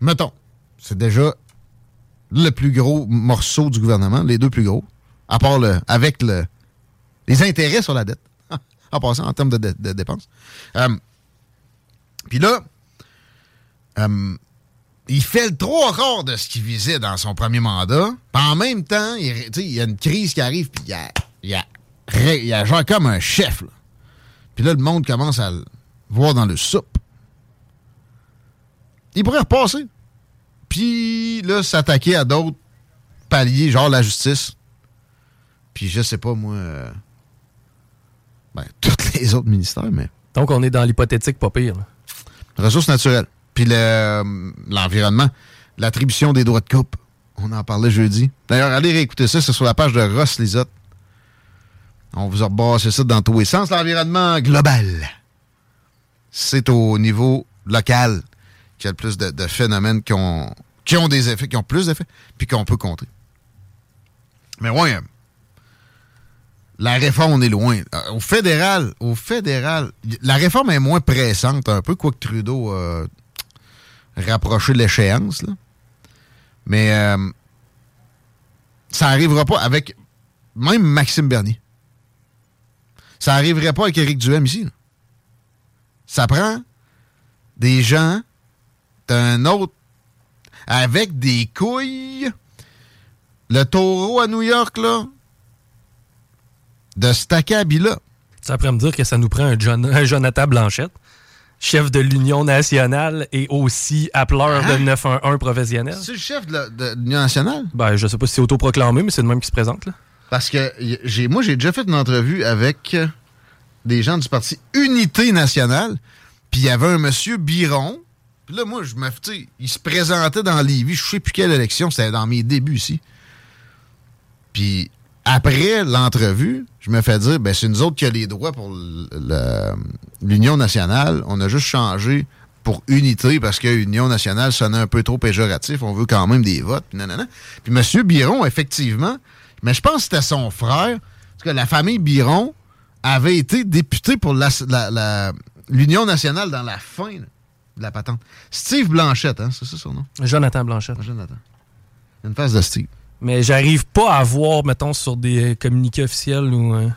Mettons, c'est déjà le plus gros morceau du gouvernement, les deux plus gros, à part le, avec le, les intérêts sur la dette, en passant en termes de dépenses. Euh, Puis là, euh, il fait le trois quarts de ce qu'il visait dans son premier mandat. Puis en même temps, il, il y a une crise qui arrive, puis il, a, il, a, ré- il agit comme un chef. là. Puis là, le monde commence à le voir dans le soupe. Il pourrait repasser. Puis là, s'attaquer à d'autres paliers, genre la justice. Puis je sais pas, moi... euh, ben, tous les autres ministères, mais... Donc, on est dans l'hypothétique pas pire. là. Ressources naturelles. Puis le, euh, l'environnement. L'attribution des droits de coupe. On en parlait jeudi. D'ailleurs, allez réécouter ça. C'est sur la page de Ross Lisotte. On vous a rebassé ça dans tous les sens. L'environnement global. C'est au niveau local qu'il y a le plus de, phénomènes qui ont, qui ont des effets, qui ont plus d'effets, puis qu'on peut compter. Mais ouais, euh, la réforme, on est loin. Euh, Au fédéral, au fédéral, la réforme est moins pressante un peu, quoique Trudeau a rapproché l'échéance. là. Mais euh, ça n'arrivera pas avec même Maxime Bernier. Ça n'arriverait pas avec Éric Duhem ici. là. Ça prend des gens d'un autre avec des couilles. Le taureau à New York, là, de cet acabit-là. Tu après me dire que ça nous prend un, John- un Jonathan Blanchette, chef de l'Union nationale et aussi appeleur de 911 professionnel. C'est le chef de l'Union nationale? Ben, je sais pas si c'est autoproclamé, mais c'est le même qui se présente. Là. Parce que j'ai, moi, j'ai déjà fait une entrevue avec euh, des gens du parti Unité nationale, puis il y avait un monsieur Biron. Puis là, moi, je me, il se présentait dans Lévis, je sais plus quelle élection, c'était dans mes débuts ici. Puis après l'entrevue, je me fais dire, ben c'est nous autres qui a les droits pour l'Union nationale. On a juste changé pour unité parce que Union nationale sonnait un peu trop péjoratif. On veut quand même des votes. Puis, nanana. puis M. Biron, effectivement, mais je pense que c'était son frère. Parce que la famille Biron avait été députée pour la- la- la- l'Union nationale dans la fin là, de la patente. Steve Blanchette, hein, c'est ça son nom? Jonathan Blanchette. Jonathan. Une face de Steve. Mais j'arrive pas à voir, mettons, sur des euh, communiqués officiels ou. euh,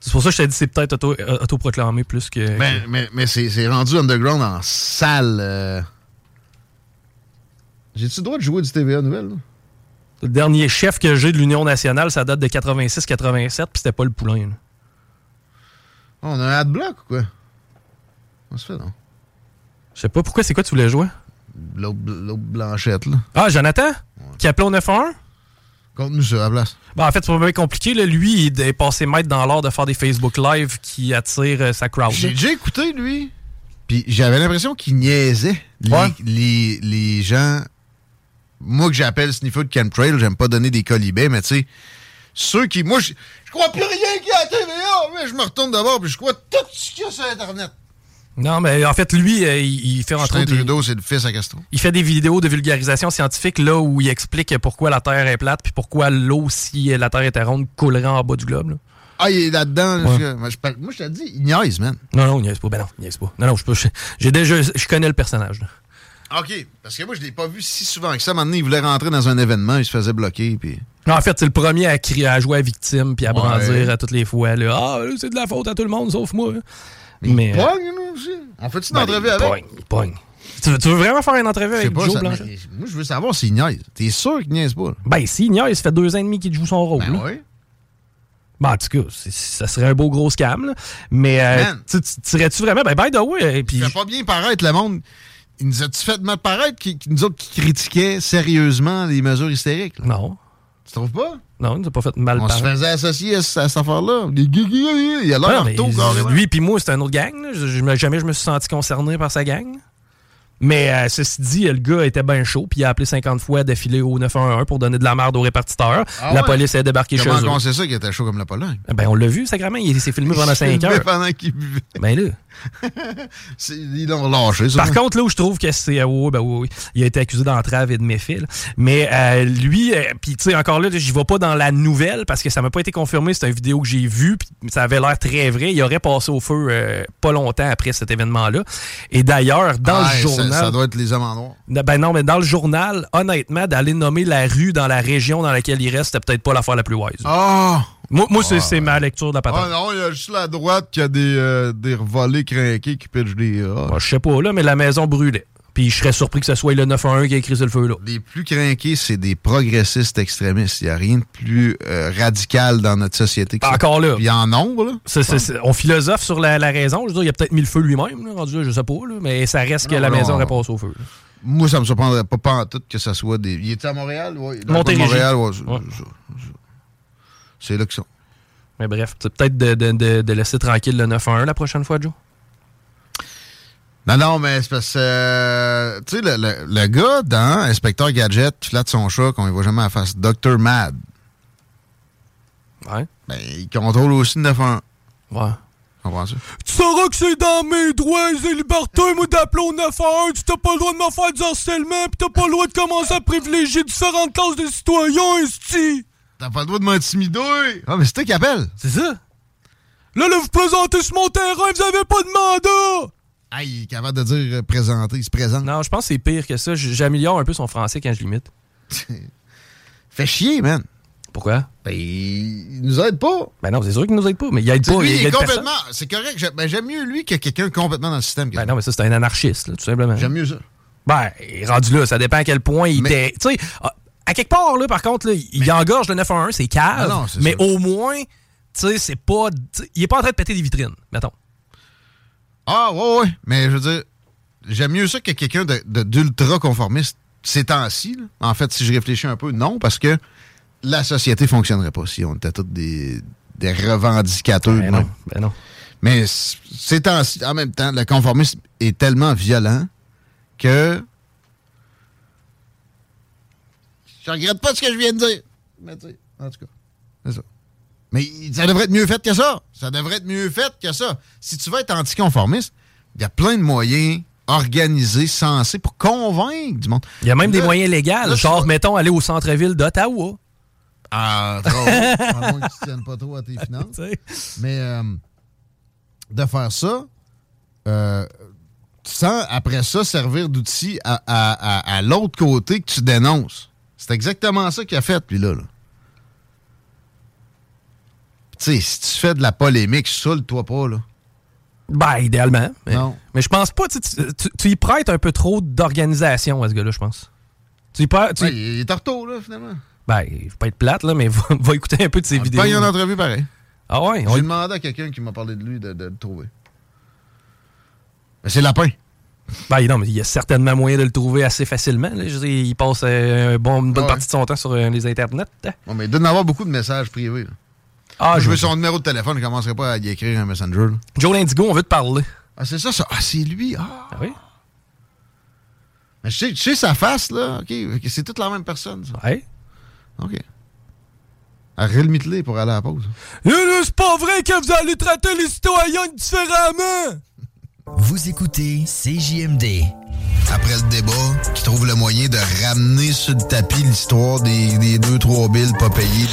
C'est pour ça que je t'ai dit c'est peut-être auto, euh, autoproclamé plus que. Mais, mais, mais c'est rendu underground en salle. euh. J'ai-tu le droit de jouer du TVA Nouvelle? là? Le dernier chef que j'ai de l'Union nationale, ça date de 86-87, puis c'était pas le poulain. là. Oh, on a un adblock ou quoi? On se fait, non? Je sais pas pourquoi, c'est quoi tu voulais jouer? L'autre blanchette, là. Ah, Jonathan? Qui appelait au 911? Compte-nous sur la place. Ben, en fait, c'est pas bien compliqué. Là. Lui, il est passé maître dans l'art de faire des Facebook Live qui attirent euh, sa crowd. J'ai déjà écouté, lui. Puis j'avais l'impression qu'il niaisait les, Ouais. les, les gens. Moi que j'appelle sniffer de chemtrail, j'aime pas donner des colibets, mais tu sais, ceux qui. Moi, je je crois plus rien qu'il y a à la TVA, mais je me retourne d'abord, puis je crois tout ce qu'il y a sur Internet. Non, mais en fait, lui, euh, il, il fait entre autres Trudeau, c'est le fils à Castro. Il fait des vidéos de vulgarisation scientifique là où il explique pourquoi la Terre est plate puis pourquoi l'eau, si la Terre était ronde, coulerait en bas du globe. là. Ah, il est là-dedans. là, Ouais. je- moi, je, moi, je te dis, il niaise, man. Non, non, il niaise pas. Ben non, il niaise pas. Non, non, je peux. je- J'ai déjà. Je connais le personnage. là. OK, parce que moi, je l'ai pas vu si souvent que ça. Maintenant, il voulait rentrer dans un événement, il se faisait bloquer, puis... Non, en fait, c'est le premier à, crier, à jouer à victime puis à Ouais. brandir à toutes les fois. Là, ah, là, c'est de la faute à tout le monde sauf moi. Mais, il euh, pogne, là, aussi. En fait-tu une Ben, entrevue avec? pogne, il pogne. Tu veux, tu veux vraiment faire une entrevue avec pas, Joe ça- Blanchet? mais moi, je veux savoir s'il niaise. T'es sûr qu'il niaise pas, là? Ben, si, niaise, ça fait deux ans et demi qu'il joue son rôle. Ben oui. Ben, en tout cas, ça serait un beau gros scam. là. Mais, euh, tu tu- tirais-tu vraiment? Ben, by the way, et puis. Il fait pas bien paraître le monde. Il nous a-tu fait mettre paraître qui, qui- nous autres qui critiquaient sérieusement les mesures hystériques? là? Non. Tu trouves pas? Non, il nous a pas fait mal On se faisait associer à, ce- à cette affaire-là. Il a Ouais, l'air carrément. lui puis moi, c'est un autre gang. là. Je, je me- jamais je me suis senti concerné par sa gang. Mais euh, ceci dit, le gars était bien chaud, puis il a appelé 50 fois d'affilée au 911 pour donner de la merde aux répartiteurs. Ah la ouais? police est débarquée chez Comment eux. on sait ça qu'il était chaud comme la Pologne? Ben, on l'a vu, sacrément. Il s'est filmé pendant 5 filmait heures. pendant qu'il buvait. Ben là. Ils l'ont relâché, ça. Par contre, là où je trouve que c'est. oui, ben oui, oui. Il a été accusé d'entrave et de méfait. là. Mais euh, lui, euh, puis tu sais, encore là, j'y vais pas dans la nouvelle parce que ça m'a pas été confirmé. C'est une vidéo que j'ai vue, puis ça avait l'air très vrai. Il aurait passé au feu euh, pas longtemps après cet événement-là. Et d'ailleurs, dans Ah, le journal. Ça, doit être les hommes en noir. Ben non, mais dans le journal, honnêtement, d'aller nommer la rue dans la région dans laquelle il reste, c'était peut-être pas l'affaire la plus wise. Ah! Moi, moi c'est c'est ma lecture de la patente. Ah non, il y a juste la droite qui a des, euh, des volets craqués qui pitchent des je sais pas, là, mais la maison brûlait. Puis je serais surpris que ce soit le 911 qui a écrit sur le feu, là. Les plus craqués, c'est des progressistes extrémistes. Il n'y a rien de plus euh, radical dans notre société que ça. Encore là. Puis en nombre, là. C'est- c'est- c'est- on philosophe sur la, la raison. Je veux dire, il a peut-être mis le feu lui-même, là, rendu là, je sais pas, là, mais ça reste que la non. maison passé au feu. là. Moi, ça me surprendrait pas, pas en tout que ça soit des. Il était à Montréal? Oui. Montréal, ouais. Ouais. C'est là qu'ils sont. Mais bref, c'est peut-être de, de- de- de laisser tranquille le 911 la prochaine fois, Joe. Non, non, mais c'est parce que. euh, tu sais, le, le- le gars dans Inspecteur Gadget flatte son chat, qu'on ne voit jamais à la face, Dr. Mad, Ouais. ben, il contrôle aussi le 911. Ouais. Tu sauras que c'est dans mes droits et libertés, moi, d'appeler au 911. Tu t'as pas le droit de me faire du harcèlement, pis t'as pas le droit de commencer à privilégier différentes classes de citoyens, esti. T'as pas le droit de m'intimider! Ah, mais c'est toi qui appelle! C'est ça? Là, là, vous présentez sur mon terrain, vous avez pas de mandat! Ah, il est capable de dire euh, présenter, il se présente. Non, je pense que c'est pire que ça. J'améliore un peu son français quand je l'imite. Fait chier, man. Pourquoi? Ben, il nous aide pas. Ben non, c'est sûr qu'il nous aide pas, mais il aide pas. lui, il est complètement. C'est correct. ben, J'aime mieux lui que quelqu'un complètement dans le système. Ben non, mais ça, c'est un anarchiste, là, tout simplement. J'aime mieux ça. Ben, rendu là, ça dépend à quel point il Mais- était. Tu sais, à- quelque part, là, par contre, là, il engorge le 911, c'est cave. Ah mais au moins, tu sais, c'est pas. Il est pas en train de péter des vitrines, mettons. Ah, ouais, ouais. Mais je veux dire, j'aime mieux ça que quelqu'un de- de- d'ultra conformiste ces temps-ci. En fait, si je réfléchis un peu, non, parce que la société fonctionnerait pas si on était tous des, des revendicateurs. Ben de non, ben non. Mais ces temps-ci, en même temps, le conformisme est tellement violent que. Je regrette pas ce que je viens de dire. Mais tu sais, en tout cas, c'est ça. Mais ça devrait être mieux fait que ça. Ça devrait être mieux fait que ça. Si tu veux être anticonformiste, il y a plein de moyens organisés, sensés pour convaincre du monde. Il y a même des moyens légaux, genre, mettons, aller au centre-ville d'Ottawa. Ah, trop. à moins que tu tiennes pas trop à tes finances. Mais euh, de faire ça, euh, sans après ça servir d'outil à, à- à- à l'autre côté que tu dénonces. C'est exactement ça qu'il a fait, puis là. là. Tu sais, si tu fais de la polémique, saoule-toi pas, là. Ben, idéalement. Mais, Non. mais je pense pas. Tu, tu- tu- y prêtes un peu trop d'organisation à ce gars-là, je pense. Tu y prêtes. tu- Ouais, il est retour, là, finalement. Ben, je vais pas être plate, là, mais va, va écouter un peu de ses vidéos. Pas une entrevue pareil. Ah ouais? on- J'ai demandé à quelqu'un qui m'a parlé de lui de, de le trouver. Mais c'est Lapin. Ben non, mais il y a certainement moyen de le trouver assez facilement. là. Je dire, il passe euh, bon- une bonne Ah ouais. partie de son temps sur euh, les internets. Bon, mais il doit en avoir beaucoup de messages privés. là. Ah, Moi, je veux son numéro de téléphone, je ne commencerai pas à y écrire un messenger. là. Joe Lindigo, on veut te parler. Ah, c'est ça, ça. Ah, c'est lui. Ah. Ah oui? Mais je sais, je sais sa face, là. OK, c'est toute la même personne, ça. Ouais. OK. Ariel Mitley pour aller à la pause. C'est pas vrai que vous allez traiter les citoyens différemment! Vous écoutez CJMD. Après le débat, qui trouve le moyen de ramener sur le tapis l'histoire des, des deux, trois billes pas payées.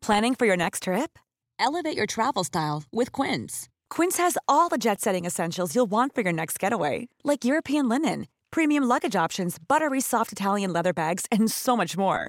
Planning for your next trip? Elevate your travel style with Quince. Quince has all the jet setting essentials you'll want for your next getaway, like European linen, premium luggage options, buttery soft Italian leather bags, and so much more.